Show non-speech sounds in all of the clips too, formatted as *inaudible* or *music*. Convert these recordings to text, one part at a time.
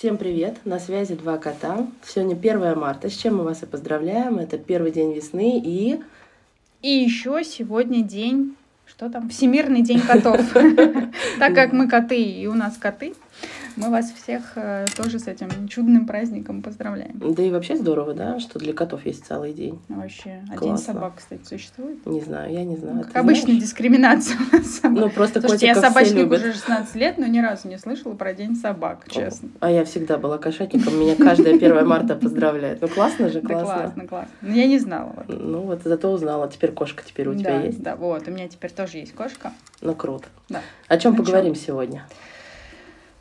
Всем привет! На связи два кота. Сегодня 1 марта, с чем мы вас и поздравляем. Это первый день весны и... И еще сегодня день, что там, Всемирный день котов. *laughs* Так как мы коты и у нас коты, мы вас всех э, тоже с этим чудным праздником поздравляем. Да и вообще здорово, да, что для котов есть целый день. Вообще. А день собак, кстати, существует? Не знаю, я не знаю. Как обычно, дискриминация у нас собак. Ну, просто Слушайте, я собачник уже 16 лет, но ни разу не слышала про день собак, честно. А я всегда была кошатником, меня каждое 1 марта поздравляет. Ну, классно же, *laughs* Да классно. классно, классно. Но я не знала. вот. Ну, вот зато узнала. Теперь кошка теперь у тебя Да, есть. Да, вот, у меня теперь тоже есть кошка. Ну, круто. Да. О чем Ну, поговорим сегодня?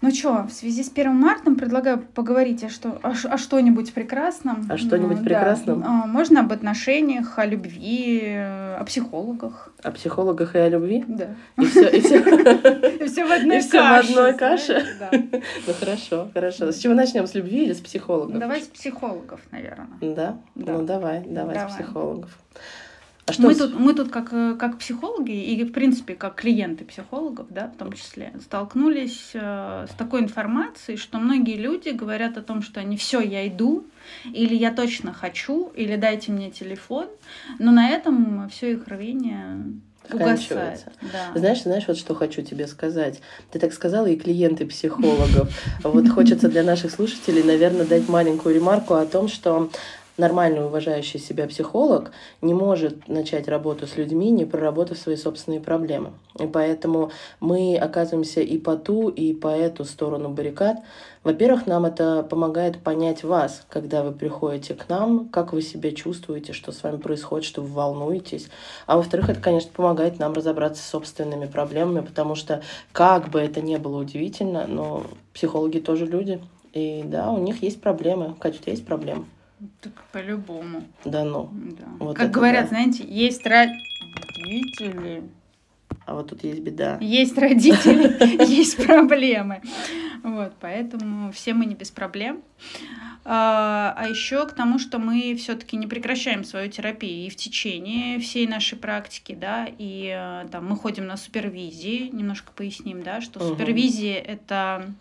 Ну что, в связи с 1 марта предлагаю поговорить о, что, о, о что-нибудь прекрасном. О что-нибудь Ну, да. прекрасном? А, Можно об отношениях, о любви, о психологах. О психологах и о любви? Да. И все, и все. *laughs* И все в одной И всё в одной каше? да. *laughs* Ну, хорошо, хорошо. С чего начнем? С любви или с психологов? Давайте с психологов, наверное. Да? Да. Ну, давай, давай, Давай. с психологов. А что Мы с- тут, мы тут как, э, как психологи и, в принципе, как клиенты психологов, да, в том числе, столкнулись э, с такой информацией, что многие люди говорят о том, что они все, я иду, или я точно хочу, или дайте мне телефон, но на этом все их рвение угасает. Да. Знаешь, знаешь, вот что хочу тебе сказать. Ты так сказала, и клиенты психологов. Вот хочется для наших слушателей, наверное, дать маленькую ремарку о том, что нормальный уважающий себя психолог не может начать работу с людьми, не проработав свои собственные проблемы. И поэтому мы оказываемся и по ту, и по эту сторону баррикад. Во-первых, нам это помогает понять вас, когда вы приходите к нам, как вы себя чувствуете, что с вами происходит, что вы волнуетесь. А во-вторых, это, конечно, помогает нам разобраться с собственными проблемами, потому что, как бы это ни было удивительно, но психологи тоже люди. И да, у них есть проблемы. Катя, у тебя есть проблемы? Так по-любому. Да ну. Да. Вот как говорят, да. знаете, есть родители. А вот тут есть беда. Есть родители, *laughs* есть проблемы. Вот, поэтому все мы не без проблем. А а еще к тому, что мы все-таки не прекращаем свою терапию и в течение всей нашей практики, да, и э, там мы ходим на супервизии, немножко поясним, да, что Мгм. супервизия это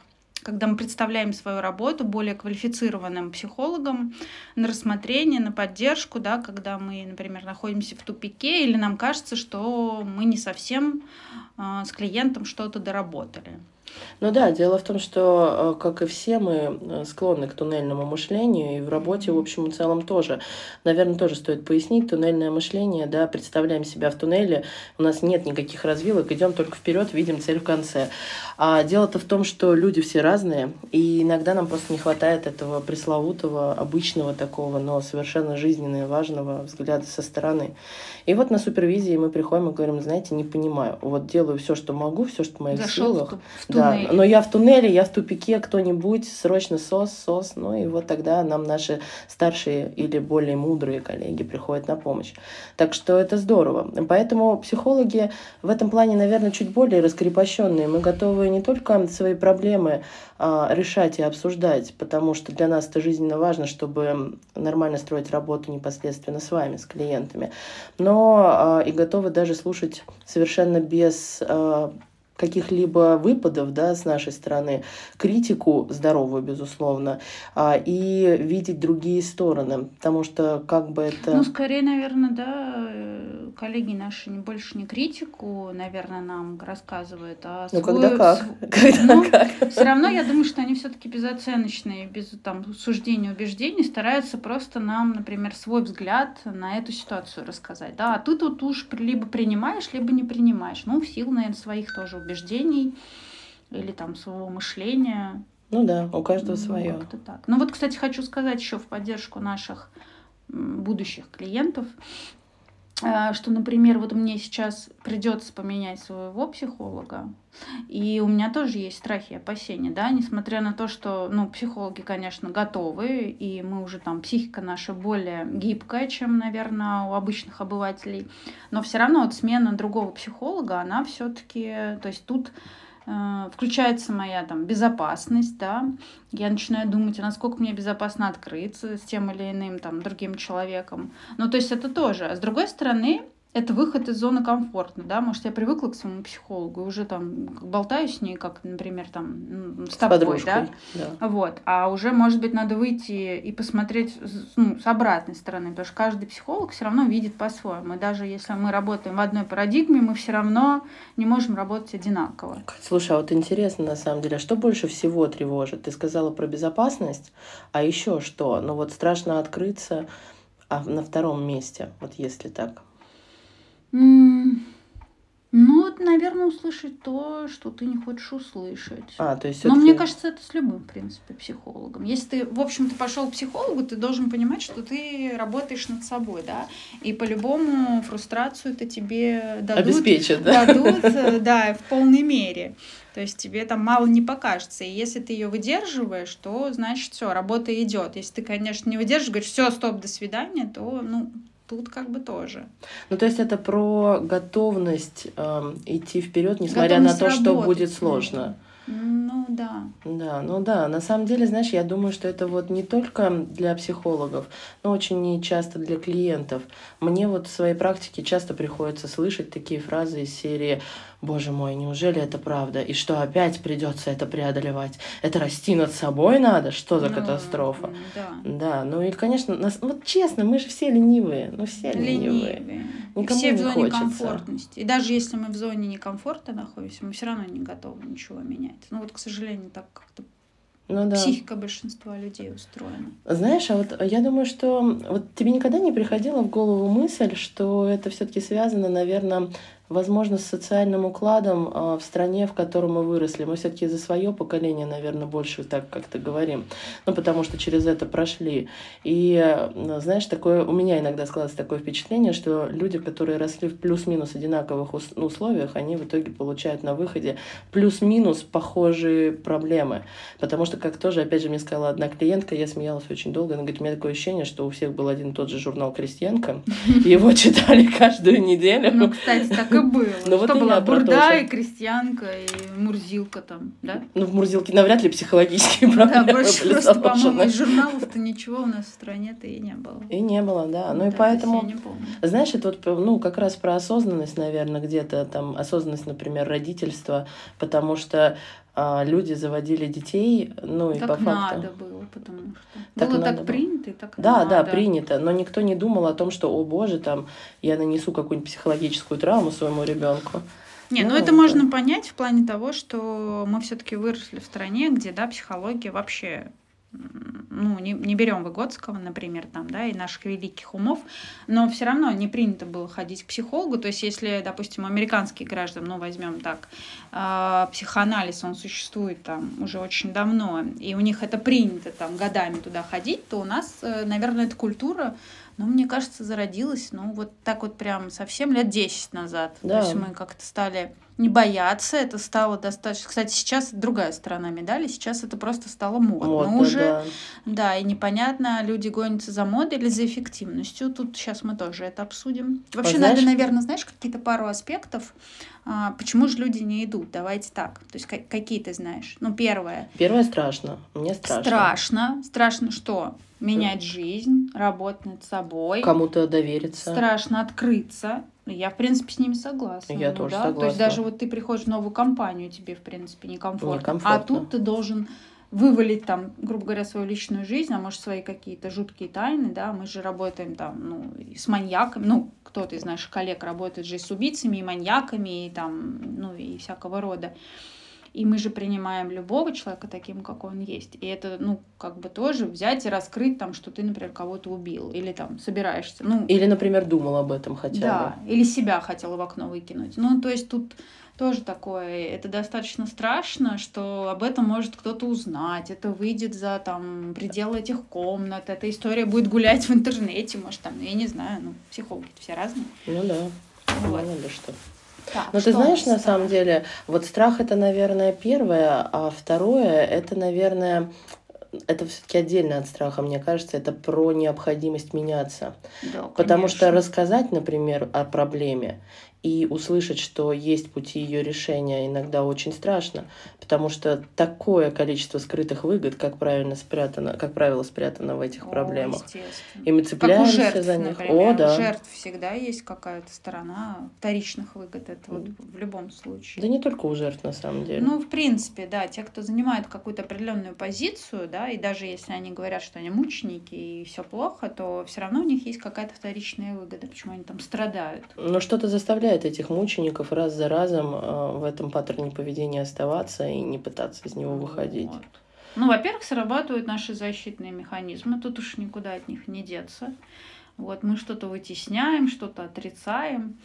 когда мы представляем свою работу более квалифицированным психологам на рассмотрение, на поддержку, да, когда мы, например, находимся в тупике или нам кажется, что мы не совсем а, с клиентом что-то доработали. Ну да, дело в том, что, э, как и все, мы э, склонны к туннельному мышлению, и в работе, в общем и целом, тоже. Наверное, тоже стоит пояснить, туннельное мышление, да, представляем себя в туннеле, у нас нет никаких развилок, идем только вперед, видим цель в конце. А дело-то в том, что люди все разные, и иногда нам просто не хватает этого пресловутого, обычного такого, но совершенно жизненно важного взгляда со стороны. И вот на супервизии мы приходим и говорим, знаете, не понимаю, вот делаю все, что могу, все, что в моих Зашел силах, в, ту- в да, туннель. но я в туннеле, я в тупике, кто-нибудь, срочно сос, сос. Ну и вот тогда нам наши старшие или более мудрые коллеги приходят на помощь. Так что это здорово. Поэтому психологи в этом плане, наверное, чуть более раскрепощенные. Мы готовы не только свои проблемы а, решать и обсуждать, потому что для нас это жизненно важно, чтобы нормально строить работу непосредственно с вами, с клиентами, но а, и готовы даже слушать совершенно без а, каких-либо выпадов да, с нашей стороны, критику здоровую, безусловно, а, и видеть другие стороны, потому что как бы это... Ну, скорее, наверное, да, э, коллеги наши больше не критику, наверное, нам рассказывают, а ну, когда как? *laughs* Когда Ну, как? Все равно я думаю, что они все-таки безоценочные, без там суждения, убеждений, стараются просто нам, например, свой взгляд на эту ситуацию рассказать. Да, а ты тут уж либо принимаешь, либо не принимаешь. Ну, в силу, наверное, своих тоже убеждений или там своего мышления. Ну да, у каждого Ну, свое. Как-то так. Ну вот, кстати, хочу сказать еще в поддержку наших будущих клиентов, что, например, вот мне сейчас придется поменять своего психолога, и у меня тоже есть страхи и опасения, да, несмотря на то, что, ну, психологи, конечно, готовы, и мы уже там, психика наша более гибкая, чем, наверное, у обычных обывателей, но все равно вот смена другого психолога, она все-таки, то есть тут э, включается моя там безопасность, да, я начинаю думать, а насколько мне безопасно открыться с тем или иным там другим человеком. Ну, то есть это тоже. А с другой стороны, это выход из зоны комфорта, да, может, я привыкла к своему психологу и уже там болтаю с ней, как, например, там, с, с тобой, да? да, вот, а уже, может быть, надо выйти и посмотреть ну, с обратной стороны, потому что каждый психолог все равно видит по-своему, и даже если мы работаем в одной парадигме, мы все равно не можем работать одинаково. Слушай, а вот интересно, на самом деле, а что больше всего тревожит? Ты сказала про безопасность, а еще что? Ну вот страшно открыться, а на втором месте, вот если так. Ну, наверное, услышать то, что ты не хочешь услышать. А, то есть Но мне кажется, это с любым, в принципе, психологом. Если ты, в общем, ты пошел к психологу, ты должен понимать, что ты работаешь над собой, да, и по-любому фрустрацию это тебе дадут. Обеспечат, да? Дадут, *laughs* да, в полной мере. То есть тебе там мало не покажется. И если ты ее выдерживаешь, то значит все, работа идет. Если ты, конечно, не выдерживаешь, говоришь, все, стоп, до свидания, то ну тут как бы тоже. Ну, то есть это про готовность э, идти вперед, несмотря готовность на то, что будет сложно. Ну да. Да, ну да. На самом деле, знаешь, я думаю, что это вот не только для психологов, но очень часто для клиентов. Мне вот в своей практике часто приходится слышать такие фразы из серии боже мой, неужели это правда? И что опять придется это преодолевать? Это расти над собой надо? Что за ну, катастрофа? Да. Да, ну и, конечно, нас, вот честно, мы же все ленивые, ну все ленивые. ленивые. Никому все в зоне хочется. комфортности. И даже если мы в зоне некомфорта находимся, мы все равно не готовы ничего менять. Ну вот, к сожалению, так как-то ну, да. психика большинства людей устроена. Знаешь, а вот я думаю, что вот тебе никогда не приходила в голову мысль, что это все-таки связано, наверное, возможно, с социальным укладом а, в стране, в которой мы выросли. Мы все-таки за свое поколение, наверное, больше так как-то говорим. Ну, потому что через это прошли. И, знаешь, такое, у меня иногда складывается такое впечатление, что люди, которые росли в плюс-минус одинаковых условиях, они в итоге получают на выходе плюс-минус похожие проблемы. Потому что, как тоже, опять же, мне сказала одна клиентка, я смеялась очень долго, она говорит, у меня такое ощущение, что у всех был один и тот же журнал «Крестьянка», *laughs* его читали каждую неделю. Ну, кстати, так и было. Ну, Что вот была? Бурда и крестьянка, и Мурзилка там, да? Ну, в Мурзилке навряд ли психологические проблемы Да, больше просто, по-моему, из журналов-то ничего у нас в стране-то и не было. И не было, да. Ну, и поэтому... Знаешь, это вот, ну, как раз про осознанность, наверное, где-то там, осознанность, например, родительства, потому что люди заводили детей, ну и так по факту. надо было, потому что так было так было. принято и так Да, надо. да, принято, но никто не думал о том, что, о боже, там я нанесу какую-нибудь психологическую травму своему ребенку. Не, ну, ну это можно понять в плане того, что мы все-таки выросли в стране, где, да, психология вообще ну, не, не берем Выгодского, например, там, да, и наших великих умов, но все равно не принято было ходить к психологу. То есть, если, допустим, американские граждане, ну, возьмем так, э, психоанализ, он существует там уже очень давно, и у них это принято там годами туда ходить, то у нас, э, наверное, эта культура ну, мне кажется, зародилась, ну, вот так вот прям совсем лет 10 назад. Да. То есть мы как-то стали не бояться, это стало достаточно... Кстати, сейчас другая сторона медали, сейчас это просто стало модно, модно уже. Да. да, и непонятно, люди гонятся за модой или за эффективностью. Тут сейчас мы тоже это обсудим. Вообще а знаешь... надо, наверное, знаешь, какие-то пару аспектов а, почему же люди не идут? Давайте так. То есть какие ты знаешь? Ну, первое. Первое страшно. Мне страшно. Страшно. Страшно что? Менять жизнь, работать над собой. Кому-то довериться. Страшно открыться. Я, в принципе, с ними согласна. Я ну, тоже да? согласна. То есть даже вот ты приходишь в новую компанию, тебе, в принципе, некомфортно. некомфортно. А тут ты должен вывалить там, грубо говоря, свою личную жизнь, а может свои какие-то жуткие тайны, да, мы же работаем там, ну, с маньяками, ну, кто-то из наших коллег работает же с убийцами и маньяками, и там, ну, и всякого рода. И мы же принимаем любого человека таким, как он есть. И это, ну, как бы тоже взять и раскрыть там, что ты, например, кого-то убил. Или там собираешься. Ну, или, например, думал об этом хотя да, бы. Да, или себя хотела в окно выкинуть. Ну, то есть тут тоже такое, это достаточно страшно, что об этом может кто-то узнать, это выйдет за там пределы этих комнат, эта история будет гулять в интернете, может там, ну, я не знаю, ну психологи все разные. Ну да, вот. мало ли что. Но ты знаешь, на самом деле, вот страх это, наверное, первое, а второе это, наверное, это все-таки отдельно от страха, мне кажется, это про необходимость меняться. Да, Потому что рассказать, например, о проблеме и услышать, что есть пути ее решения, иногда очень страшно, потому что такое количество скрытых выгод, как правильно спрятано, как правило, спрятано в этих О, проблемах. И мы цепляемся как у жертв, за них. например. О, да. У жертв всегда есть какая-то сторона вторичных выгод. Это вот в любом случае. Да не только у жертв, на самом деле. Ну, в принципе, да, те, кто занимает какую-то определенную позицию, да, и даже если они говорят, что они мученики и все плохо, то все равно у них есть какая-то вторичная выгода, почему они там страдают. Но что-то заставляет этих мучеников раз за разом э, в этом паттерне поведения оставаться и не пытаться из него выходить. Вот. Ну, во-первых, срабатывают наши защитные механизмы, тут уж никуда от них не деться. Вот, мы что-то вытесняем, что-то отрицаем,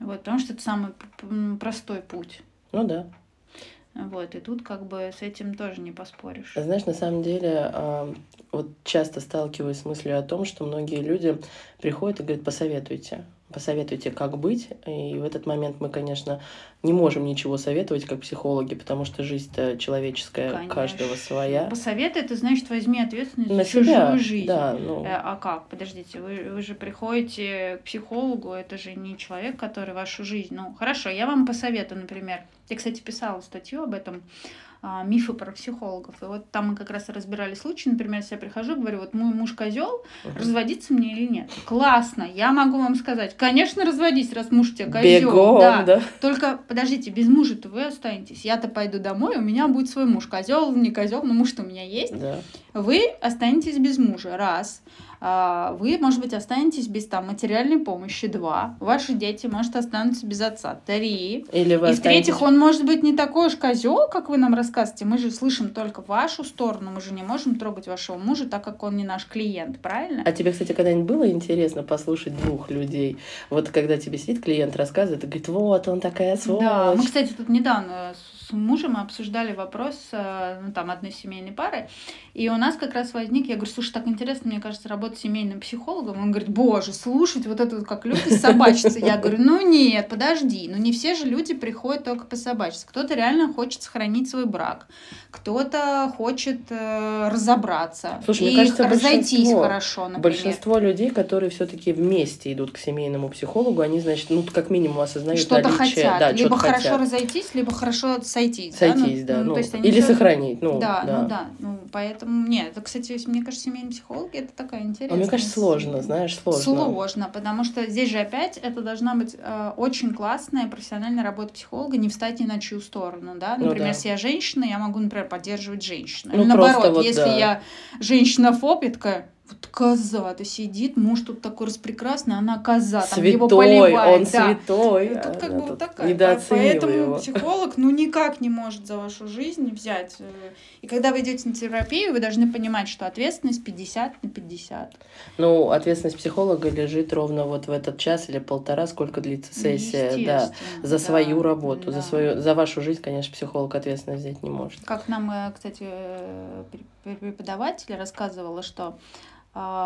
вот, потому что это самый простой путь. Ну да. Вот, и тут как бы с этим тоже не поспоришь. Знаешь, на самом деле, а, вот часто сталкиваюсь с мыслью о том, что многие люди приходят и говорят, посоветуйте, посоветуйте, как быть. И в этот момент мы, конечно, не можем ничего советовать как психологи, потому что жизнь-то человеческая, Конечно. каждого своя. Посоветуй, это значит возьми ответственность На за чужую себя, жизнь. да, ну, Э, А как? Подождите, вы, вы же приходите к психологу, это же не человек, который вашу жизнь. Ну, хорошо, я вам посоветую, например. Я, кстати, писала статью об этом мифы про психологов. И вот там мы как раз разбирали случай, например, если я прихожу, говорю, вот мой муж козел, разводиться мне или нет? Классно, я могу вам сказать, конечно, разводись, раз муж у тебя козел. бегом, да. да. Только подождите, без мужа-то вы останетесь. Я-то пойду домой, у меня будет свой муж. Козел, не козел, но муж-то у меня есть. Да. Вы останетесь без мужа. Раз. А, Вы, может быть, останетесь без там материальной помощи. Два. Ваши дети, может, останутся без отца. Три. Или вы И в-третьих, он может быть не такой уж козел, как вы нам рассказываете. Мы же слышим только вашу сторону. Мы же не можем трогать вашего мужа, так как он не наш клиент, правильно? А тебе, кстати, когда-нибудь было интересно послушать двух людей? Вот когда тебе сидит клиент, рассказывает, и говорит, вот, он такая сволочь. Да, мы, кстати, тут недавно с мужем обсуждали вопрос э, ну, там, одной семейной пары, и у нас как раз возник, я говорю, слушай, так интересно, мне кажется, работать семейным психологом. Он говорит, боже, слушать вот это вот как люди собачатся. Я говорю, ну нет, подожди, ну не все же люди приходят только пособачиться. Кто-то реально хочет сохранить свой брак, кто-то хочет э, разобраться Слушай, мне и кажется, разойтись хорошо, например. Большинство людей, которые все-таки вместе идут к семейному психологу, они, значит, ну, как минимум осознают что-то наличие... хотят. Да, либо что-то хорошо хотят. разойтись, либо хорошо сойтись. Сойтись, да. Ну, ну, то есть они или всё- сохранить. Ну, да, да. ну да. Ну, поэтому, нет, это, кстати, мне кажется, семейные психологи это такая А интересная. мне кажется, сложно, знаешь, сложно. Сложно, потому что здесь же опять это должна быть э, очень классная профессиональная работа психолога, не встать ни на чью сторону, да. Ну Например, да. если я женщина, я могу, например, поддерживать женщину. Ну, Или наоборот, вот если да. я женщина-фоб, я такая, вот коза-то сидит, муж тут такой распрекрасный, она коза, там его Святой, поливает. он да. святой. И Тут как а, бы тут вот такая. недооценивай Поэтому его. *laughs* психолог ну никак не может за вашу жизнь взять. э, И когда вы идете на терапию, вы должны понимать, что ответственность 50 на 50. Ну, ответственность психолога лежит ровно вот в этот час или полтора, сколько длится сессия, да. За да, свою работу, да. за свою, за вашу жизнь, конечно, психолог ответственность взять не может. Как нам, э, кстати, э, пр- преподаватель рассказывала, что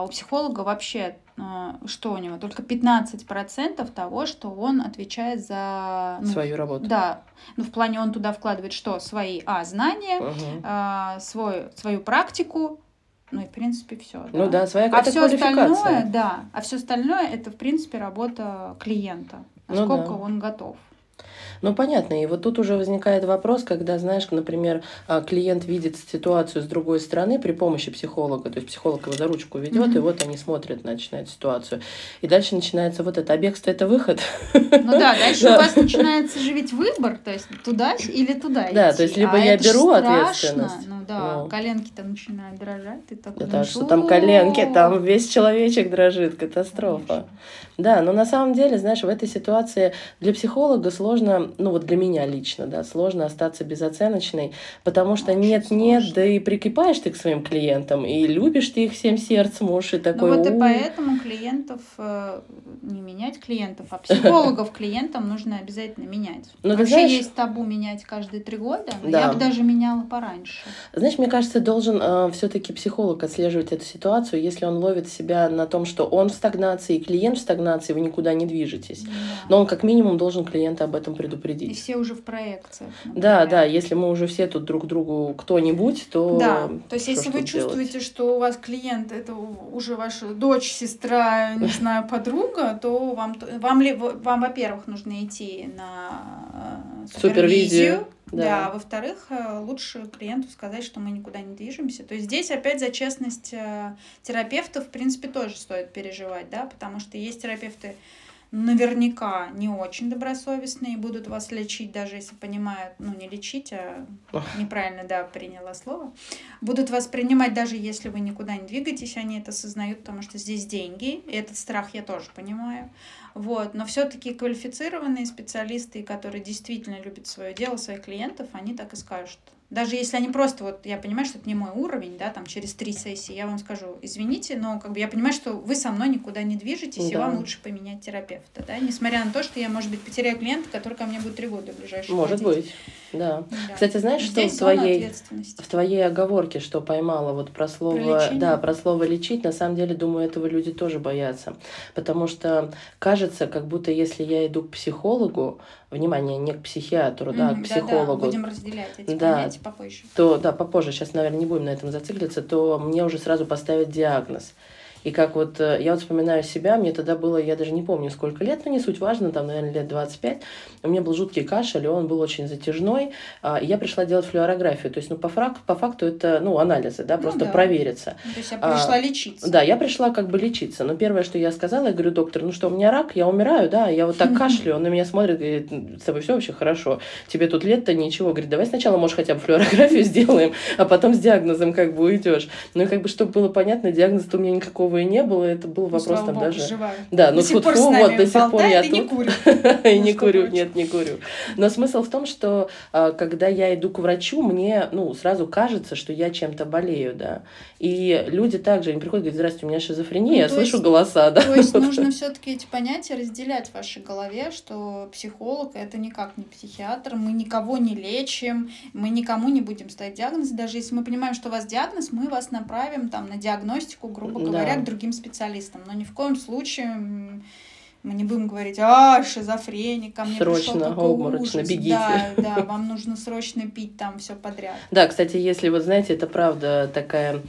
у психолога вообще, а, что у него, только 15% того, что он отвечает за... ну, Свою работу. Да, ну в плане он туда вкладывает что? Свои, а, знания, Мгм. а, свой, свою практику, ну и в принципе все. Ну да, своя А все остальное, да, а все остальное это в принципе работа клиента. Ну Насколько да. он готов. Ну, понятно. И вот тут уже возникает вопрос, когда, знаешь, например, а, клиент видит ситуацию с другой стороны при помощи психолога, то есть психолог его за ручку ведет, Мгм. и вот они смотрят, значит, на эту ситуацию. И дальше начинается вот это, а бегство это выход. Ну да, дальше *laughs* у вас начинается же ведь выбор, то есть туда или туда Да, идти. то есть либо А я беру страшно. Ну да, ну. коленки-то начинают дрожать, ты такой, Да, ну что там коленки, там весь человечек дрожит, катастрофа. Конечно. Да, но на самом деле, знаешь, в этой ситуации для психолога сложно, ну вот для меня лично, да, сложно остаться безоценочной, потому что нет-нет, да и прикипаешь ты к своим клиентам, и любишь ты их всем сердцем, уж и такой... Ну вот и «У, поэтому клиентов, э, не менять клиентов, а психологов *laughs* клиентам нужно обязательно менять. Ну, ты Вообще знаешь- есть табу менять каждые три года, но Да. я бы даже меняла пораньше. Знаешь, мне кажется, должен э, все-таки психолог отслеживать эту ситуацию, если он ловит себя на том, что он в стагнации, клиент в стагнации, вы никуда не движетесь. Да. Но он как минимум должен клиента об этом предупредить. И все уже в проекциях. Например. Да, да, если мы уже все тут друг другу кто-нибудь, то... Да, то есть если вы чувствуете, делать? что у вас клиент это уже ваша дочь, сестра, не *laughs* знаю, подруга, то вам, вам, вам во-первых, нужно идти на э, супервизию, да. да. Во-вторых, э, лучше клиенту сказать, что мы никуда не движемся. То есть здесь опять за честность э, терапевтов, в принципе, тоже стоит переживать, да, потому что есть терапевты, наверняка не очень добросовестные и будут вас лечить, даже если понимают, ну, не лечить, а неправильно, да, приняла слово, будут вас принимать, даже если вы никуда не двигаетесь, они это осознают, потому что здесь деньги, и этот страх я тоже понимаю. Вот. Но все-таки квалифицированные специалисты, которые действительно любят свое дело, своих клиентов, они так и скажут. Даже если они просто, вот я понимаю, что это не мой уровень, да, там через три сессии, я вам скажу, извините, но как бы я понимаю, что вы со мной никуда не движетесь, да. и вам лучше поменять терапевта, да, несмотря на то, что я, может быть, потеряю клиента, который ко мне будет три года в ближайшие Может ходить. быть, да. да. Кстати, знаешь, что в твоей, в твоей оговорке, что поймала вот про слово, про да, про слово лечить, на самом деле, думаю, этого люди тоже боятся, потому что кажется, как будто если я иду к психологу, внимание, не к психиатру, mm-hmm, да, а к психологу. Да, да, будем разделять эти да, понятия попозже. То, да, попозже, сейчас, наверное, не будем на этом зациклиться, то мне уже сразу поставят диагноз. И как вот, э, я вот вспоминаю себя, мне тогда было, я даже не помню сколько лет, но не суть важно, там, наверное, лет 25. У меня был жуткий кашель, и он был очень затяжной. А, и я пришла делать флюорографию. То есть, ну, по, факту, по факту это, ну, анализы, да, ну просто ну, да. провериться. То есть, я пришла а, лечиться. Да, я пришла как бы лечиться. Но первое, что я сказала, я говорю, доктор, ну что, у меня рак, я умираю, да, я вот так *laughs* кашляю, он на меня смотрит, говорит, с тобой все вообще хорошо, тебе тут лет-то ничего. Говорит, давай сначала, может, хотя бы флюорографию *laughs* сделаем, а потом с диагнозом как бы уйдешь. Ну, и как бы, чтобы было понятно, диагноза у меня никакого и не было, это был ну, вопрос там Богу, даже. Живая. Да, ну фу вот до сих пор я тут. не курю. И не *laughs* *laughs* курю, нет, не курю. Но смысл в том, что а, когда я иду к врачу, мне, ну, сразу кажется, что я чем-то болею, да. И люди также, они приходят и говорят, здравствуйте, у меня шизофрения, ну, я слышу голоса, да. То есть *laughs* нужно все-таки эти понятия разделять в вашей голове, что психолог это никак не психиатр, мы никого не лечим, мы никому не будем ставить диагноз, даже если мы понимаем, что у вас диагноз, мы вас направим там на диагностику, грубо говоря, к другим специалистам но ни в коем случае мы не будем говорить, а, шизофреник, ко мне срочно, пришел такой обморочно, ужас. бегите. Да, да, *laughs* вам нужно срочно пить там все подряд. Да, кстати, если вот знаете, это правда такая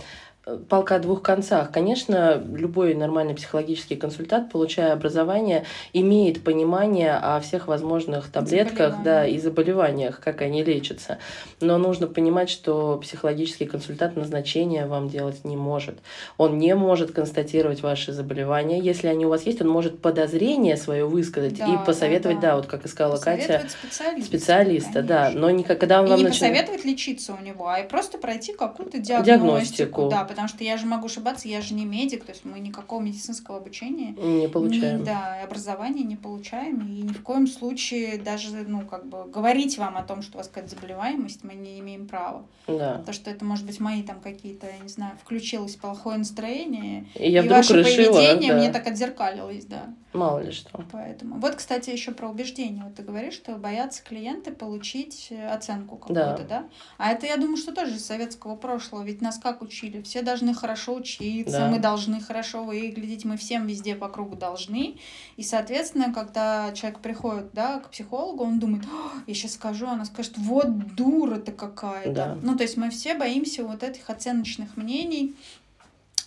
палка о двух концах. Конечно, любой нормальный психологический консультант, получая образование, имеет понимание о всех возможных таблетках да, и заболеваниях, как они лечатся. Но нужно понимать, что психологический консультант назначения вам делать не может. Он не может констатировать ваши заболевания. Если они у вас есть, он может подозрение свое высказать да, и посоветовать, да, да. да, вот как искала Катя, специалиста, специалиста да. Но не когда он и вам не начинает... посоветовать лечиться у него, а и просто пройти какую-то диагностику. диагностику. Да, потому что я же могу ошибаться, я же не медик, то есть мы никакого медицинского обучения не получаем. Ни, да, образования не получаем, и ни в коем случае даже, ну, как бы говорить вам о том, что у вас какая-то заболеваемость, мы не имеем права. Да. То, что это, может быть, мои там какие-то, я не знаю, включилось плохое настроение, и, я и ваше решила, поведение да. мне так отзеркалилось, да. Мало ли что. Поэтому. Вот, кстати, еще про убеждение. Вот ты говоришь, что боятся клиенты получить оценку какую-то, да. да? А это, я думаю, что тоже из советского прошлого. Ведь нас как учили? Все должны хорошо учиться, да. мы должны хорошо выглядеть, мы всем везде по кругу должны. И, соответственно, когда человек приходит да, к психологу, он думает, я сейчас скажу, она скажет, вот дура ты какая-то. Да. Ну, то есть мы все боимся вот этих оценочных мнений,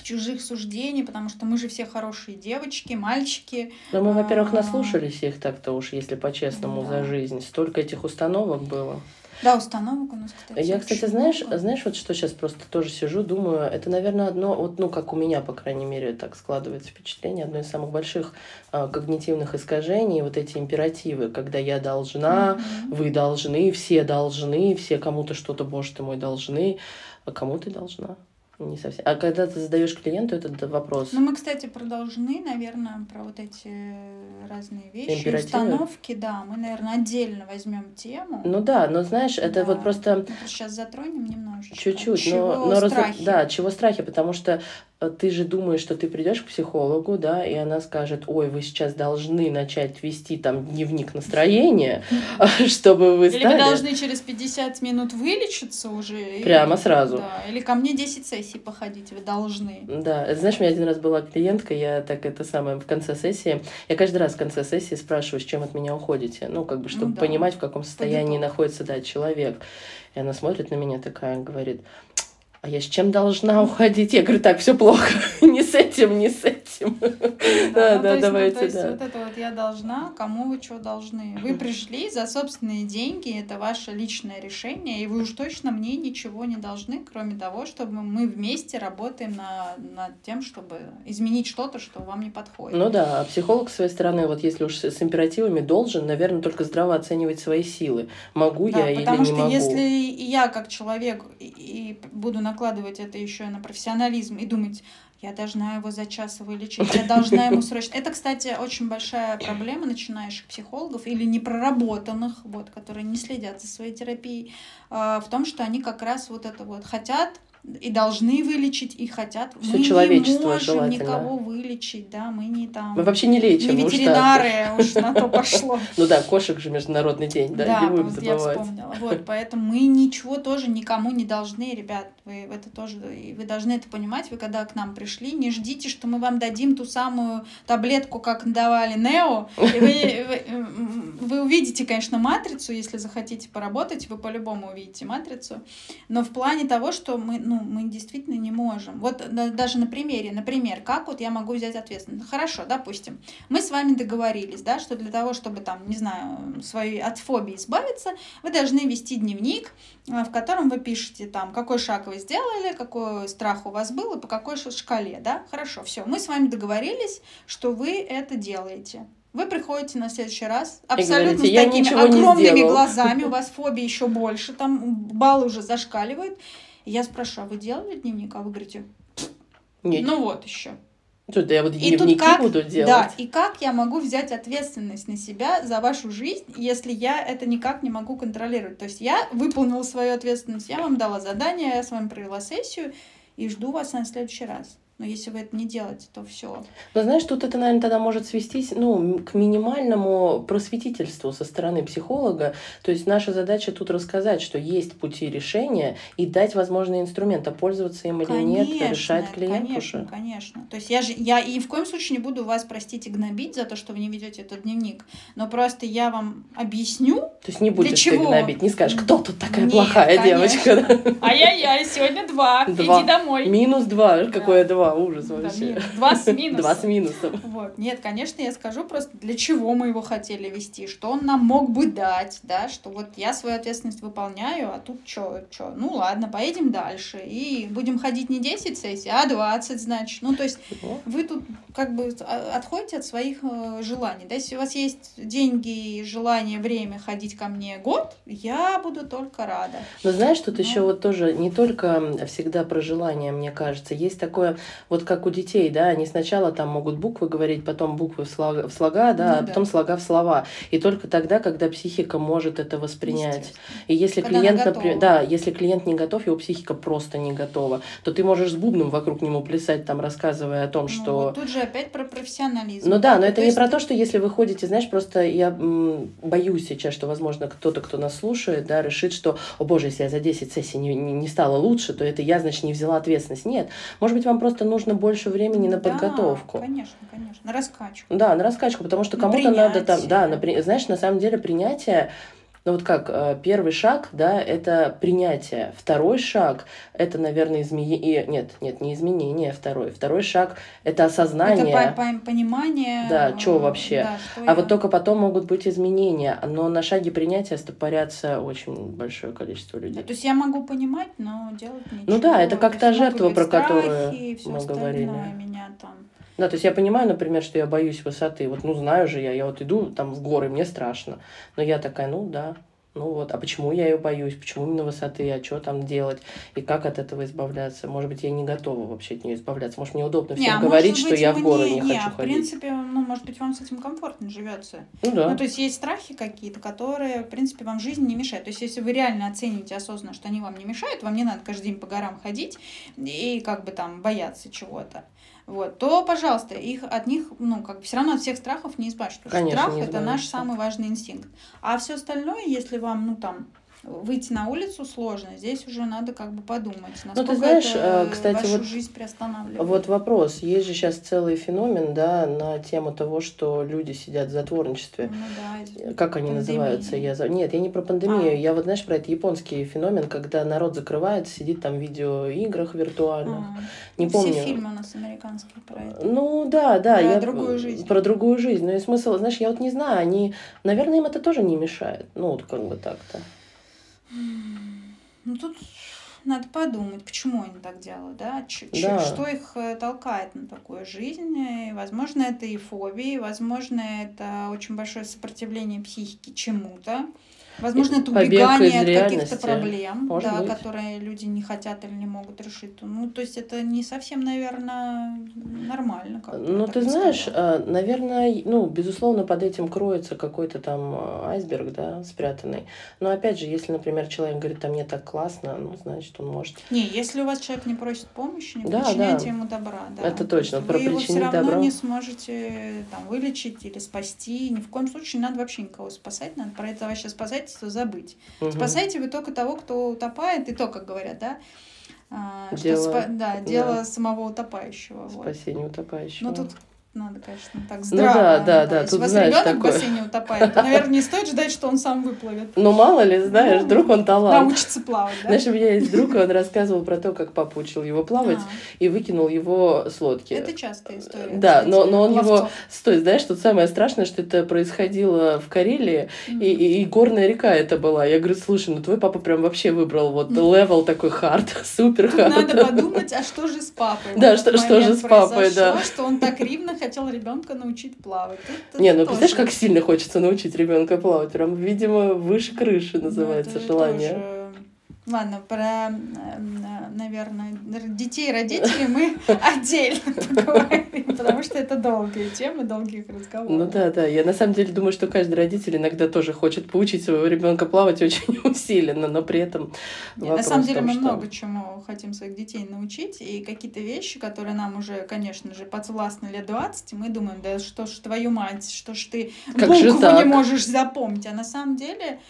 чужих суждений, потому что мы же все хорошие девочки, мальчики. Да мы, во-первых, а, наслушались их так-то уж, если по-честному, да. за жизнь. Столько этих установок было. Да, установок у нас, кстати. Я, кстати, знаешь, много. знаешь, вот что сейчас просто тоже сижу, думаю, это, наверное, одно, вот, ну, как у меня, по крайней мере, так складывается впечатление, одно из самых больших э, когнитивных искажений, вот эти императивы, когда я должна, mm-hmm. вы должны, все должны, все кому-то что-то, боже ты мой, должны, а кому ты должна? Не совсем. А когда ты задаешь клиенту этот вопрос? Ну, мы, кстати, продолжены, наверное, про вот эти разные вещи, установки, да. Мы, наверное, отдельно возьмем тему. Ну да, но знаешь, это да. вот просто... Мы сейчас затронем немножечко. Чуть-чуть, но, но страхи? Раз... Да, чего страхи, потому что ты же думаешь, что ты придешь к психологу, да, и она скажет, ой, вы сейчас должны начать вести там дневник настроения, *laughs* чтобы вы стали... Или вы должны через 50 минут вылечиться уже. Прямо сразу. Да, или ко мне 10 сессий походить, вы должны. Да, знаешь, у меня один раз была клиентка, я так это самое, в конце сессии, я каждый раз в конце сессии спрашиваю, с чем от меня уходите, ну, как бы, чтобы ну, да. понимать, в каком состоянии находится, да, человек. И она смотрит на меня такая, говорит, а я с чем должна уходить? Я говорю, так, все плохо, *laughs* не с этим, не с этим. Да, да, ну, давайте, да. Вот это вот я должна, кому вы что должны. Вы пришли за собственные деньги, это ваше личное решение, и вы уж точно мне ничего не должны, кроме того, чтобы мы вместе работаем на, над тем, чтобы изменить что-то, что вам не подходит. Ну да, а психолог, с своей стороны, вот если уж с императивами, должен, наверное, только здраво оценивать свои силы. Могу я или не могу. Потому что если я как человек и буду на накладывать это еще на профессионализм и думать, я должна его за час вылечить, я должна ему срочно. Это, кстати, очень большая проблема начинающих психологов или непроработанных, вот, которые не следят за своей терапией, а, в том, что они как раз вот это вот хотят и должны вылечить, и хотят. Все мы человечество не можем никого вылечить, да, мы не там... Мы вообще не лечим. Не ветеринары, уж на то пошло. *laughs* Ну да, кошек же международный день, да, да не будем забывать. я вспомнила. *laughs* Вот, поэтому мы ничего тоже никому не должны, ребят, вы это тоже, вы должны это понимать, вы когда к нам пришли, не ждите, что мы вам дадим ту самую таблетку, как давали Нео, и вы, вы, вы увидите, конечно, матрицу, если захотите поработать, вы по-любому увидите матрицу, но в плане того, что мы, ну, мы действительно не можем. Вот даже на примере, например, как вот я могу взять ответственность? Хорошо, допустим, мы с вами договорились, да, что для того, чтобы там, не знаю, своей от фобии избавиться, вы должны вести дневник, а, в котором вы пишете там, какой шаг вы сделали, какой страх у вас был и по какой шкале, да? Хорошо, все, мы с вами договорились, что вы это делаете. Вы приходите на следующий раз абсолютно говорите, с такими огромными глазами, у *laughs* вас фобия еще больше, там баллы уже зашкаливают. И я спрашиваю, а вы делали дневник? А вы говорите, Нет. ну вот еще. Тут я вот и как, буду делать. Да, и как я могу взять ответственность на себя за вашу жизнь, если я это никак не могу контролировать? То есть я выполнила свою ответственность, я вам дала задание, я с вами провела сессию и жду вас на следующий раз. Но если вы это не делаете, то все. Но знаешь, тут это, наверное, тогда может свестись ну, к минимальному просветительству со стороны психолога. То есть наша задача тут рассказать, что есть пути решения и дать возможный инструмент, а пользоваться им конечно, или нет, решает клиент конечно, уже. Конечно, То есть я же я и в коем случае не буду вас, простите, гнобить за то, что вы не ведете этот дневник. Но просто я вам объясню. То есть не будешь ты гнобить, не скажешь, кто тут такая нет, плохая конечно. девочка. Ай-яй-яй, сегодня два. два. Иди домой. Минус два. Какое два? Два, ужас вообще. Да, два с минусом. Два с минусом. Вот. Нет, конечно, я скажу просто, для чего мы его хотели вести, что он нам мог бы дать, да, что вот я свою ответственность выполняю, а тут что, что, ну ладно, поедем дальше, и будем ходить не 10 сессий, а 20, значит. Ну, то есть вы тут как бы отходите от своих э, желаний, да, если у вас есть деньги, желание, время ходить ко мне год, я буду только рада. Но знаешь, тут ну. еще вот тоже не только всегда про желание, мне кажется, есть такое вот как у детей, да, они сначала там могут буквы говорить, потом буквы в слога, в слога да, ну, а потом да. слога в слова. И только тогда, когда психика может это воспринять. И если когда клиент, например, да, если клиент не готов, его психика просто не готова, то ты можешь с бубном вокруг него плясать, там, рассказывая о том, ну, что... Вот тут же опять про профессионализм. Ну да, но это не есть... про то, что если вы ходите, знаешь, просто я м, боюсь сейчас, что, возможно, кто-то, кто нас слушает, да, решит, что, о боже, если я за 10 сессий не, не, не стала лучше, то это я, значит, не взяла ответственность. Нет, может быть, вам просто нужно больше времени на подготовку. Да, конечно, конечно. На раскачку. Да, на раскачку, потому что кому-то надо там, да, на, знаешь, на самом деле принятие ну вот как, э, первый шаг, да, это принятие. Второй шаг, это, наверное, изменение... Нет, нет, не изменение, второй. Второй шаг, это осознание. Это по -по понимание. Да, что вообще. Да, что а я... вот только потом могут быть изменения. Но на шаге принятия стопорятся очень большое количество людей. Да, то есть я могу понимать, но делать ничего. Ну да, это как та жертва, про которую мы говорили. Меня там да, то есть я понимаю, например, что я боюсь высоты. Вот, ну, знаю же я, я вот иду там в горы, мне страшно. Но я такая, ну, да, ну вот, а почему я ее боюсь, почему именно высоты, а что там делать, и как от этого избавляться? Может быть, я не готова вообще от нее избавляться. Может, мне удобно всем не, а говорить, быть, что я в горы не, не хочу в ходить. В принципе, ну, может быть, вам с этим комфортно живется. Ну да. Ну, то есть есть страхи какие-то, которые, в принципе, вам в жизни не мешают. То есть, если вы реально оцените осознанно, что они вам не мешают, вам не надо каждый день по горам ходить и как бы там бояться чего-то. Вот, то, пожалуйста, их от них, ну, как бы все равно от всех страхов не избавишь. Потому Конечно, что страх это наш самый важный инстинкт. А все остальное, если вам, ну, там, выйти на улицу сложно, здесь уже надо как бы подумать, насколько Ну, ты знаешь, это э, кстати, вашу вот- жизнь приостанавливает. Вот вопрос. Есть же сейчас целый феномен, да, на тему того, что люди сидят в затворничестве. Ну да, Как они называются? Я. Нет, я не про пандемию. А. Я вот, знаешь, про это японский феномен, когда народ закрывается, сидит там в видеоиграх виртуальных. а, Не все помню. фильмы у нас американские про это. Ну да, да. Про я... другую жизнь. Про другую жизнь. Но и смысл, знаешь, я вот не знаю, они, наверное, им это тоже не мешает. Ну, вот как бы так-то. Ну тут надо подумать, почему они так делают, да? Ч- Да. Что их э, толкает на такую жизнь? И, возможно, это и фобии, возможно, это очень большое сопротивление психики чему-то. Возможно, это убегание от каких-то проблем, Может да, быть. которые люди не хотят или не могут решить. Ну, то есть это не совсем, наверное, нормально. как Ну, ты знаешь, сказала. наверное, ну, безусловно, под этим кроется какой-то там э, айсберг, да, спрятанный. Но опять же, если, например, человек говорит, там мне так классно, ну, значит, он может. Не, если у вас человек не просит помощи, не Да, причиняйте да. ему добра. Да. Это точно, Вы про его все равно добро. не сможете там, вылечить или спасти. Ни в коем случае не надо вообще никого спасать. Надо про это вообще спасательство забыть. Мгм. Спасайте вы только того, кто утопает, и то, как говорят, да? А, что Дело- спа- да, дело да. самого утопающего. Вот. Спасение утопающего. Ну тут надо, конечно, так Ну здраво. да, да, ну, да, Если тут у вас знаешь ребенок в такое. бассейне утопает, то, наверное, не стоит ждать, что он сам выплывет. Ну, мало ли, знаешь, Ну, вдруг он талант. Научится плавать, да? Знаешь, у меня есть друг, и он рассказывал про то, как папа учил его плавать А, и выкинул его с лодки. это частая история. Да, кстати, но, но он его... Стой, знаешь, тут самое страшное, что это происходило в Карелии, Мгм. и, и, и горная река это была. Я говорю, слушай, ну твой папа прям вообще выбрал вот level такой hard, *laughs* super hard. надо подумать, а что же с папой? в Да, что- что же с папой, да. Что он так ревно хотел ребенка научить плавать. Тут- Не, ну тоже. представляешь, как сильно хочется научить ребенка плавать. Прям, видимо, выше крыши Ну, называется это желание. тоже- Ладно, про, наверное, детей и родителей мы *laughs* отдельно поговорим, потому что это долгие темы, долгих разговоров. Ну да, да. Я на самом деле думаю, что каждый родитель иногда тоже хочет поучить своего ребенка плавать очень *laughs* усиленно, но при этом Нет, на самом деле том, мы что- много чему хотим своих детей научить, и какие-то вещи, которые нам уже, конечно же, подвластны лет 20, мы думаем, да что ж твою мать, что ж ты Как букву не можешь запомнить. А на самом деле,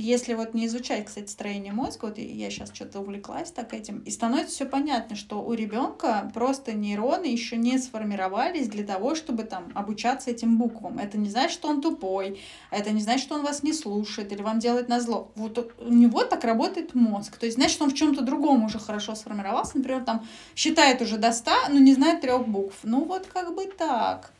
если вот не изучать, кстати, строение мозга, вот я сейчас что-то увлеклась так этим, и становится все понятно, что у ребенка просто нейроны еще не сформировались для того, чтобы там обучаться этим буквам. Это не значит, что он тупой, это не значит, что он вас не слушает или вам делает назло. Вот у него так работает мозг. То есть, значит, он в чем-то другом уже хорошо сформировался. Например, там считает уже до 100, но не знает трех букв. Ну вот как бы так.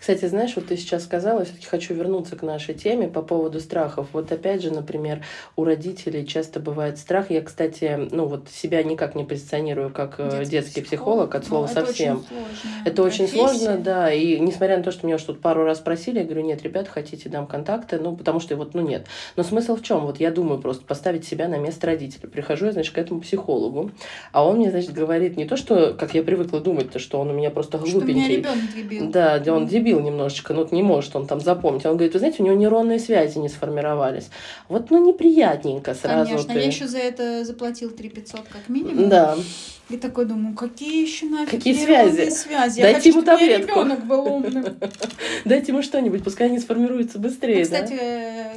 Кстати, знаешь, вот ты сейчас сказала, я все-таки хочу вернуться к нашей теме по поводу страхов. Вот опять же, например, у родителей часто бывает страх. Я, кстати, ну вот себя никак не позиционирую как э, детский, психолог, от Ну, слова это совсем. Очень Это очень профессия. сложно, да. И несмотря на то, что меня тут пару раз просили, я говорю, нет, ребят, хотите, дам контакты, ну, потому что вот, ну, нет. Но смысл в чем? Вот я думаю просто поставить себя на место родителя. Прихожу я, значит, к этому психологу, а он мне, значит, говорит не то, что, как я привыкла думать-то, что он у меня просто Что у меня глупенький. дебил. Да, он дебил немножечко, ну не может он там запомнить. Он говорит, вы знаете, у него нейронные связи не сформировались. Вот, ну, неприятненько сразу Конечно, ты. я еще за это заплатил 3 500 как минимум. Да, И такой думаю, какие еще нафиг Какие связи? связи? Дайте я хочу, ему таблетку. ребенок был умным. *laughs* дайте ему что-нибудь, пускай они сформируются быстрее, Ну, Кстати,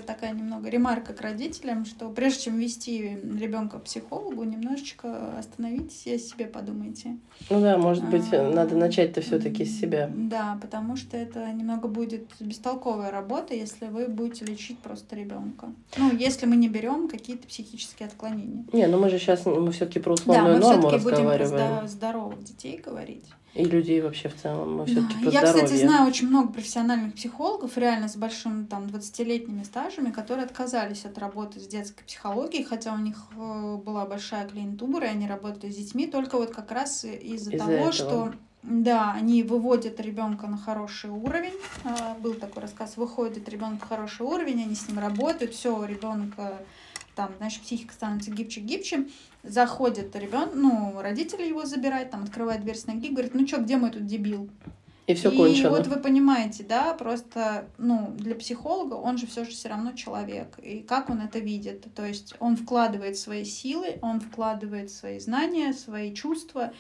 такая немного ремарка к родителям, что прежде чем вести ребенка к психологу, немножечко остановитесь и о себе подумайте. Ну да, может быть, А, надо начать-то все-таки с себя. Да, потому что это немного будет бестолковая работа, если вы будете лечить просто ребенка. Ну, если мы не берем какие-то психические отклонения. Не, ну мы же сейчас мы все-таки про Да, условную мы норму все-таки будем про здоровых детей говорить. И людей вообще в целом. Мы все-таки Да. про Я, здоровье. кстати, знаю очень много профессиональных психологов, реально с большим там 20-летними стажами, которые отказались от работы с детской психологией, хотя у них э, была большая клиентура, и они работали с детьми, только вот как раз из-за Из-за того, этого. что да, они выводят ребенка на хороший уровень. А, Был такой рассказ, выходит ребенок на хороший уровень, они с ним работают, все, у ребенка там, знаешь, психика становится гибче-гибче. Заходит ребенок, ну, родители его забирают, там, открывает дверь с ноги, говорит, ну что, где мой тут дебил? И И все и кончено. вот вы понимаете, да, просто, ну, для психолога он же все же все равно человек. И как он это видит? То есть он вкладывает свои силы, он вкладывает свои знания, свои чувства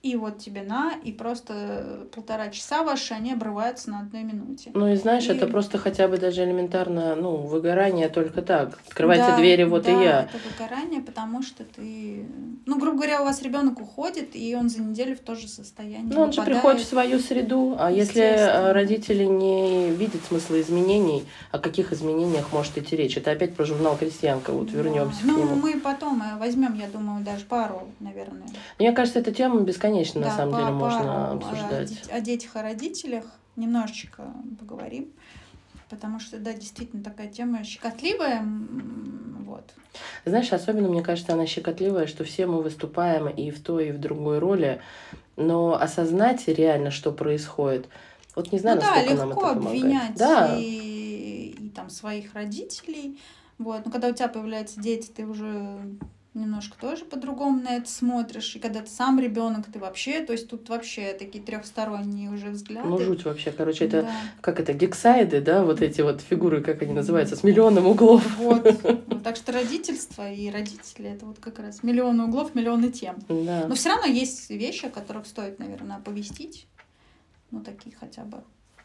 и вот тебе на, и просто полтора часа ваши, они обрываются на одной минуте. Ну и знаешь, И- это просто хотя бы даже элементарно, ну, выгорание только так. Открывайте Да, двери, вот да, и я. это выгорание, потому что ты... Ну, грубо говоря, у вас ребенок уходит, и он за неделю в то же состояние Ну, он же приходит в свою среду, а если э, родители не видят смысла изменений, о каких изменениях может идти речь? Это опять про журнал «Крестьянка», вот Да. вернемся к Ну, нему. мы потом э, возьмем, я думаю, даже пару, наверное. Мне кажется, эта тема бесконечно, на Да, самом па- деле, можно о обсуждать. дет- О детях, о родителях немножечко поговорим. Потому что, да, действительно такая тема щекотливая. Вот. Знаешь, особенно, мне кажется, она щекотливая, что все мы выступаем и в той, и в другой роли, но осознать реально, что происходит, вот не знаю, ну да, насколько нам легко это помогает. обвинять Да, и, и там своих родителей. Вот. Но когда у тебя появляются дети, ты уже немножко тоже по-другому на это смотришь. И когда ты сам ребенок, ты вообще, то есть тут вообще такие трехсторонние уже взгляды. ну жуть вообще, короче, это Да. как это, гексайды, да, вот эти вот фигуры, как они называются, с миллионом углов. Вот. Вот, *laughs* Так что родительство и родители это вот как раз миллион углов, миллионы тем. Да. Но все равно есть вещи, о которых стоит, наверное, оповестить. Ну, такие хотя бы.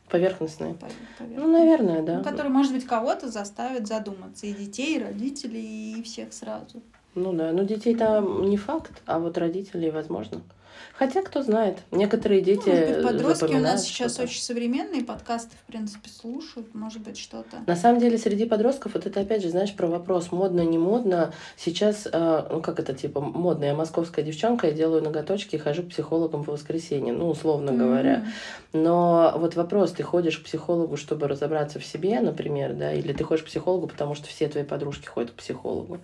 Поверхностные. пов- Ну, поверхностные. наверное, Ну, да. которые, может быть, кого-то заставят задуматься. И детей, и родителей, и всех сразу. Ну да, ну детей там не факт, а вот родителей возможно. Хотя, кто знает, некоторые дети Ну, может быть, подростки у нас сейчас очень современные, подкасты, в принципе, слушают, может быть, что-то. На самом деле, среди подростков, вот это опять же, знаешь, про вопрос, модно, не модно. Сейчас, э, ну как это, типа, модная я московская девчонка, я делаю ноготочки и хожу к психологам по воскресеньям, ну, условно говоря. М. Но вот вопрос, ты ходишь к психологу, чтобы разобраться в себе, например, да, или ты ходишь к психологу, потому что все твои подружки ходят к психологу.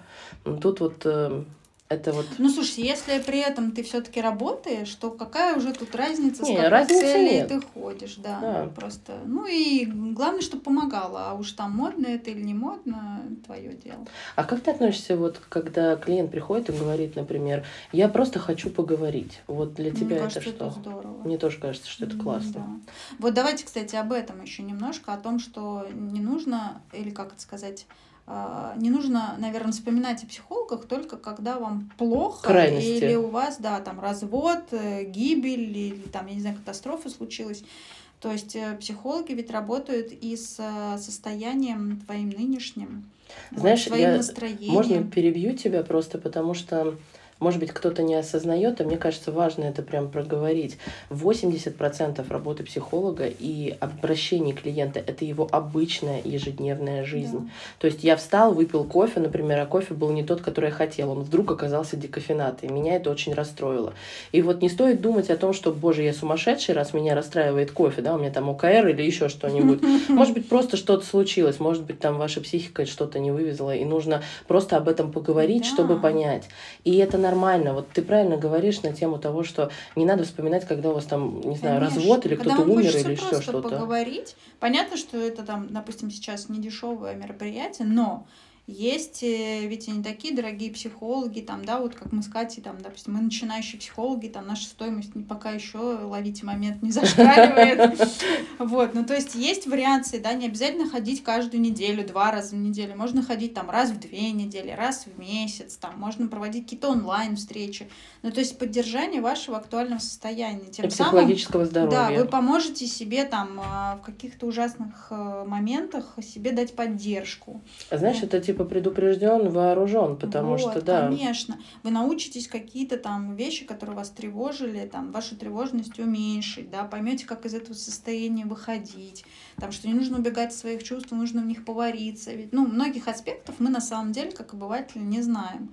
Ну, тут вот э, это вот... Ну, слушай, если при этом ты все-таки работаешь, то какая уже тут разница, Не, с какой целью ты ходишь, да, Да. просто. Ну и главное, чтобы помогало, а уж там модно это или не модно, твое дело. А как ты относишься, вот, когда клиент приходит и говорит, например, я просто хочу поговорить. Вот для тебя Мне это кажется, что? это здорово. Мне тоже кажется, что это классно. да. Вот давайте, кстати, об этом еще немножко, о том, что не нужно, или как это сказать, не нужно, наверное, вспоминать о психологах только когда вам плохо, Крайности. или у вас, да, там развод, э, гибель, или там, я не знаю, катастрофа случилась. То есть э, психологи ведь работают и с э, состоянием твоим нынешним, Знаешь, своим я- настроением. Можно перебью тебя просто потому, что, может быть, кто-то не осознает, а мне кажется, важно это прям проговорить. 80% работы психолога и обращений клиента – это его обычная ежедневная жизнь. Да. То есть я встал, выпил кофе, например, а кофе был не тот, который я хотел. Он вдруг оказался декофенатый. Меня это очень расстроило. И вот не стоит думать о том, что, боже, я сумасшедший, раз меня расстраивает кофе, да, у меня там ОКР или еще что-нибудь. *laughs* Может быть, просто что-то случилось, может быть, там ваша психика что-то не вывезла, и нужно просто об этом поговорить, Да. чтобы понять. И это нормально. Вот ты правильно говоришь на тему того, что не надо вспоминать, когда у вас там, не знаю, Конечно. развод или кто-то умер или еще что-то. поговорить. Понятно, что это там, допустим, сейчас не дешевое мероприятие, но есть э, ведь и не такие дорогие психологи, там, да, вот как мы с Катей, там, допустим, мы начинающие психологи, там, наша стоимость пока еще, ловите момент, не *laughs* зашкаливает. Вот, ну, то есть есть вариации, да, не обязательно ходить каждую неделю, два раза в неделю, можно ходить там раз в две недели, раз в месяц, там, можно проводить какие-то онлайн-встречи, ну, то есть поддержание вашего актуального состояния. И Тем самым психологического да, здоровья. вы поможете себе там а, в каких-то ужасных э, моментах себе дать поддержку. Знаешь, это типа предупрежден, вооружен, потому Вот, что да. конечно. Вы научитесь какие-то там вещи, которые вас тревожили, там вашу тревожность уменьшить, да, поймете, как из этого состояния выходить, там, что не нужно убегать от своих чувств, нужно в них повариться. Ведь, ну, многих аспектов мы на самом деле, как обыватели, не знаем.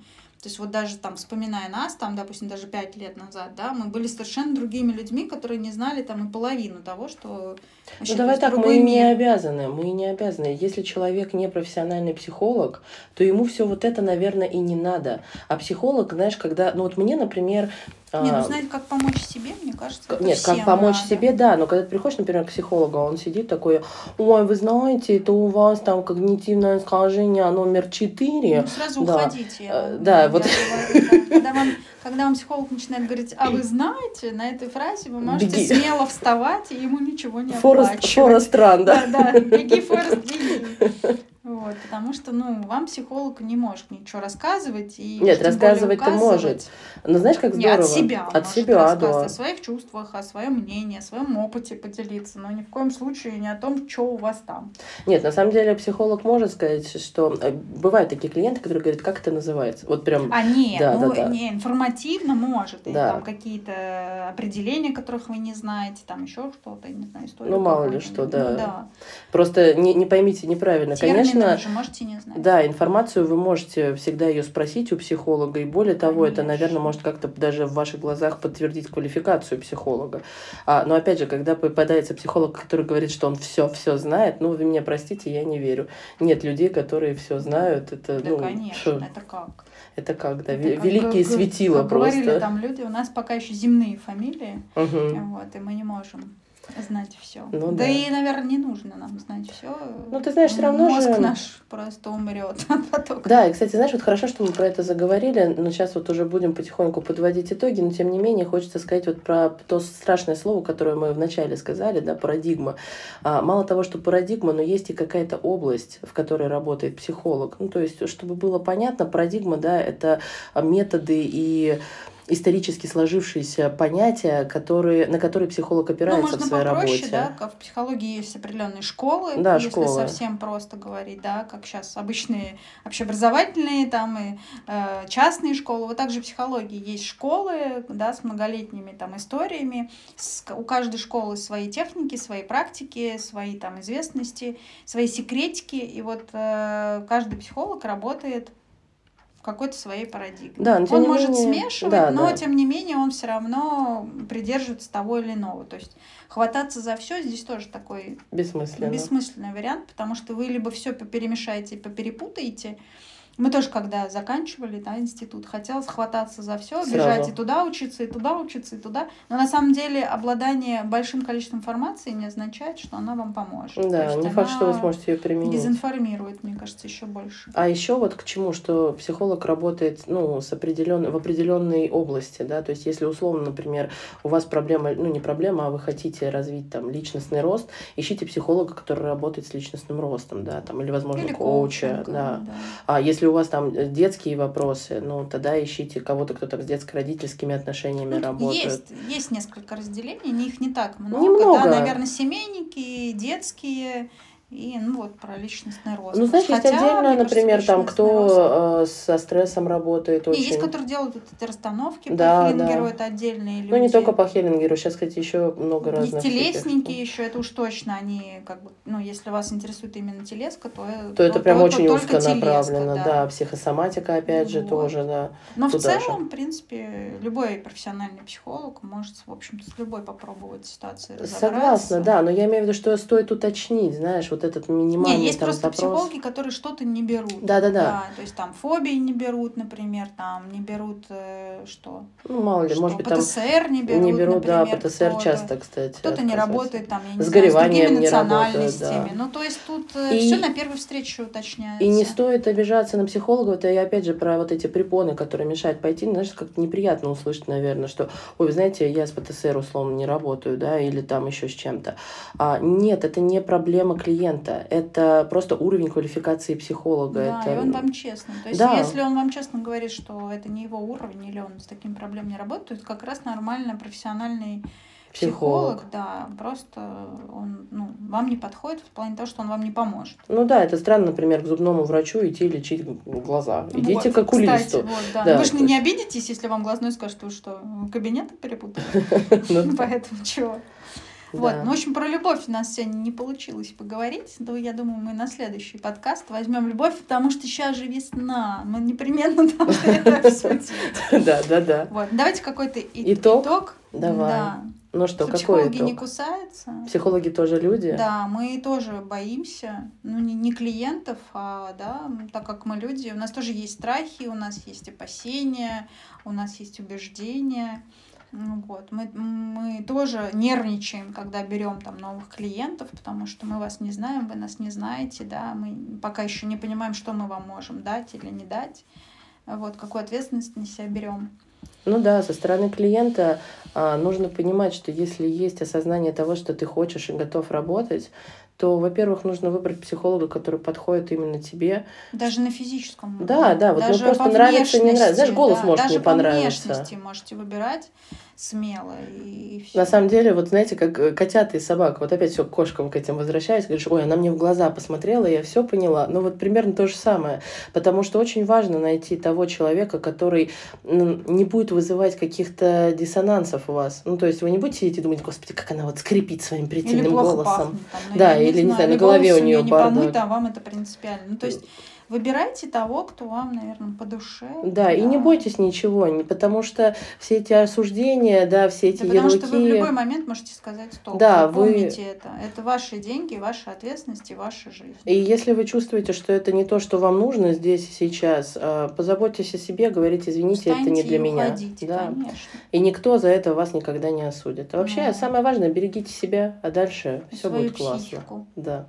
То есть вот даже там, вспоминая нас, там, допустим, даже пять лет назад, да, мы были совершенно другими людьми, которые не знали там и половину того, что Ну давай так, мы и не мир. обязаны, мы не обязаны. Если человек не профессиональный психолог, то ему все вот это, наверное, и не надо. А психолог, знаешь, когда, ну вот мне, например, Не, ну а, знать, как помочь себе, мне кажется, это Нет, как помочь надо. себе, да, но когда ты приходишь, например, к психологу, а он сидит такой, ой, вы знаете, это у вас там когнитивное искажение номер 4. Ну, сразу Да. уходите. Э, да, вот. говорю, да. Когда вам, когда вам психолог начинает говорить, а вы знаете, на этой фразе вы можете Беги. смело вставать, и ему ничего не Форест, оплачивать. Форест Ран, да? Да, да, беги, Форест, беги. Вот, потому что, ну, вам психолог не может ничего рассказывать. И Нет, рассказывать-то может. Но знаешь, как здорово? Не, от себя. От себя, да. О своих чувствах, о своем мнении, о своем опыте поделиться, но ни в коем случае не о том, что у вас там. Нет, на самом деле психолог может сказать, что э, бывают такие клиенты, которые говорят, как это называется. Вот прям. А нет, да, ну, да, да. не информативно может. Да. Или там какие-то определения, которых вы не знаете, там еще что-то, не знаю, историю. Ну, мало ли что, да. Ну, да. Просто не, не поймите неправильно. Термины Конечно, конечно... можете не знать. Да, информацию вы можете всегда ее спросить у психолога. И более того, конечно. это, наверное, может как-то даже в ваших глазах подтвердить квалификацию психолога. А, но опять же, когда попадается психолог, который говорит, что он все все знает, ну, вы меня простите, я не верю. Нет людей, которые все знают. Это, да, ну, конечно, что... это как? Это как, да, это великие как, светила как просто. Говорили там люди, у нас пока еще земные фамилии, угу. вот, и мы не можем знать все. Ну, да, да и, наверное, не нужно нам знать все. Ну, ты знаешь, все равно Мозг же... наш просто умрет *laughs* от потока. Да, и, кстати, знаешь, вот хорошо, что мы про это заговорили, но сейчас вот уже будем потихоньку подводить итоги, но тем не менее хочется сказать вот про то страшное слово, которое мы вначале сказали, да, парадигма. А, мало того, что парадигма, но есть и какая-то область, в которой работает психолог. Ну, то есть, чтобы было понятно, парадигма, да, это методы и исторически сложившиеся понятия, которые, на которые психолог опирается ну, в своей попроще, работе. Да, в психологии есть определенные школы, да, если школы. совсем просто говорить, да, как сейчас обычные общеобразовательные там и э, частные школы. Вот также в психологии есть школы, да, с многолетними там историями. С, у каждой школы свои техники, свои практики, свои там известности, свои секретики. И вот э, каждый психолог работает какой-то своей парадигме. Да, но, он может менее... смешивать, да, но да. тем не менее он все равно придерживается того или иного. То есть хвататься за все здесь тоже такой бессмысленный. вариант, потому что вы либо все поперемешаете и поперепутаете, мы тоже, когда заканчивали да, институт, хотелось хвататься за все, бежать и туда учиться, и туда учиться, и туда. Но на самом деле обладание большим количеством информации не означает, что она вам поможет. Да, не факт, что вы сможете ее применить. Дезинформирует, мне кажется, еще больше. А еще вот к чему, что психолог работает ну, с определен... в определенной области, да, то есть если условно, например, у вас проблема, ну не проблема, а вы хотите развить там личностный рост, ищите психолога, который работает с личностным ростом, да, там, или, возможно, или коуча, да. да. А если если у вас там детские вопросы, ну, тогда ищите кого-то, кто там с детско-родительскими отношениями ну, работает. Есть, есть несколько разделений, их не так много. Немного. Да, наверное, семейники, детские, и, ну, вот про личностный рост. Ну, знаешь, есть отдельно, например, там, кто рост... Э, со стрессом работает очень. И есть, которые делают эти расстановки да, по Хеллингеру, да. это отдельные люди. Ну, не только по Хеллингеру, сейчас, кстати, еще много разных. Есть телесники еще, это уж точно, они, как бы, ну, если вас интересует именно телеска, то... То, то это прям то, очень узконаправленно, да. да. Психосоматика, опять же, вот. тоже, да. Но в целом, же. в принципе, любой профессиональный психолог может, в общем-то, с любой попробовать ситуации разобраться. Согласна, да, но я имею в виду, что стоит уточнить, знаешь, вот этот минимальный Не, есть там, просто запрос. психологи, которые что-то не берут. Да, да, да. То есть там фобии не берут, например, там не берут э, что? Ну, мало ли, что? может быть, ПТСР там не берут, Не берут, например, да, ПТСР часто, кстати. Кто-то не работает там, я не с знаю, с другими национальностями. Да. Ну, то есть тут э, и... все на первой встрече уточняется. И не стоит обижаться на психологов, это я опять же про вот эти препоны, которые мешают пойти, знаешь, как-то неприятно услышать, наверное, что, ой, вы знаете, я с ПТСР условно не работаю, да, или там еще с чем-то. А, нет, это не проблема клиента, это просто уровень квалификации психолога. Да, это... и он вам честно. То есть, да. если он вам честно говорит, что это не его уровень, или он с таким проблем не работает, то это как раз нормально профессиональный психолог, психолог, да, просто он ну, вам не подходит в плане того, что он вам не поможет. Ну да, это странно, например, к зубному врачу идти лечить глаза. Идите вот, к окулисту. Кстати, вот, да. да. Вы же не обидитесь, если вам глазной скажет, что кабинеты перепутали. *laughs* Ну *laughs* Поэтому чего? Вот, ну, в общем, про любовь у нас сегодня не получилось поговорить. Но я думаю, мы на следующий подкаст возьмем любовь, потому что сейчас же весна. Мы непременно должны это обсудить. Да, да, да. Вот, давайте какой-то итог. Давай. Да. Ну что, какой Психологи не кусаются. Психологи тоже люди. Да, мы тоже боимся, ну не, не клиентов, а да, так как мы люди, у нас тоже есть страхи, у нас есть опасения, у нас есть убеждения. Ну вот. Мы, мы тоже нервничаем, когда берем там новых клиентов, потому что мы вас не знаем, вы нас не знаете, да, мы пока еще не понимаем, что мы вам можем дать или не дать, вот, какую ответственность на себя берем. Ну да, со стороны клиента а, нужно понимать, что если есть осознание того, что ты хочешь и готов работать, то, во-первых, нужно выбрать психолога, который подходит именно тебе. Даже на физическом. Да, да, вот даже просто нравится, не нравится. Знаешь, голос да, может даже не понравиться. По внешности можете выбирать смело и, все. На самом деле, вот знаете, как э, котята и собак, вот опять все к кошкам к этим возвращаюсь, говоришь, ой, она мне в глаза посмотрела, я все поняла. Ну вот примерно то же самое, потому что очень важно найти того человека, который не будет вызывать каких-то диссонансов у вас. Ну то есть вы не будете сидеть и думать, господи, как она вот скрипит своим притильным голосом. Пахнет, там, ну, да, или не знаю, на голове у нее бардак. Не помыть, а вам это принципиально. Ну то есть Выбирайте того, кто вам, наверное, по душе. Да, да. и не бойтесь ничего, не потому что все эти осуждения, да, все эти да, потому ярлыки... что вы в любой момент можете сказать стоп. Да, вы помните это. Это ваши деньги, ваша ответственность и ваша жизнь. И если вы чувствуете, что это не то, что вам нужно здесь и сейчас, а, позаботьтесь о себе, говорите, извините, Встаньте это не для меня. Уходите, да. Конечно. И никто за это вас никогда не осудит. А вообще, Но... самое важное, берегите себя, а дальше все будет классно. Да.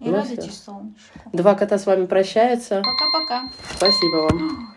И ну, радуйтесь солнышку. Два кота с вами прощаются. Пока-пока. Спасибо вам.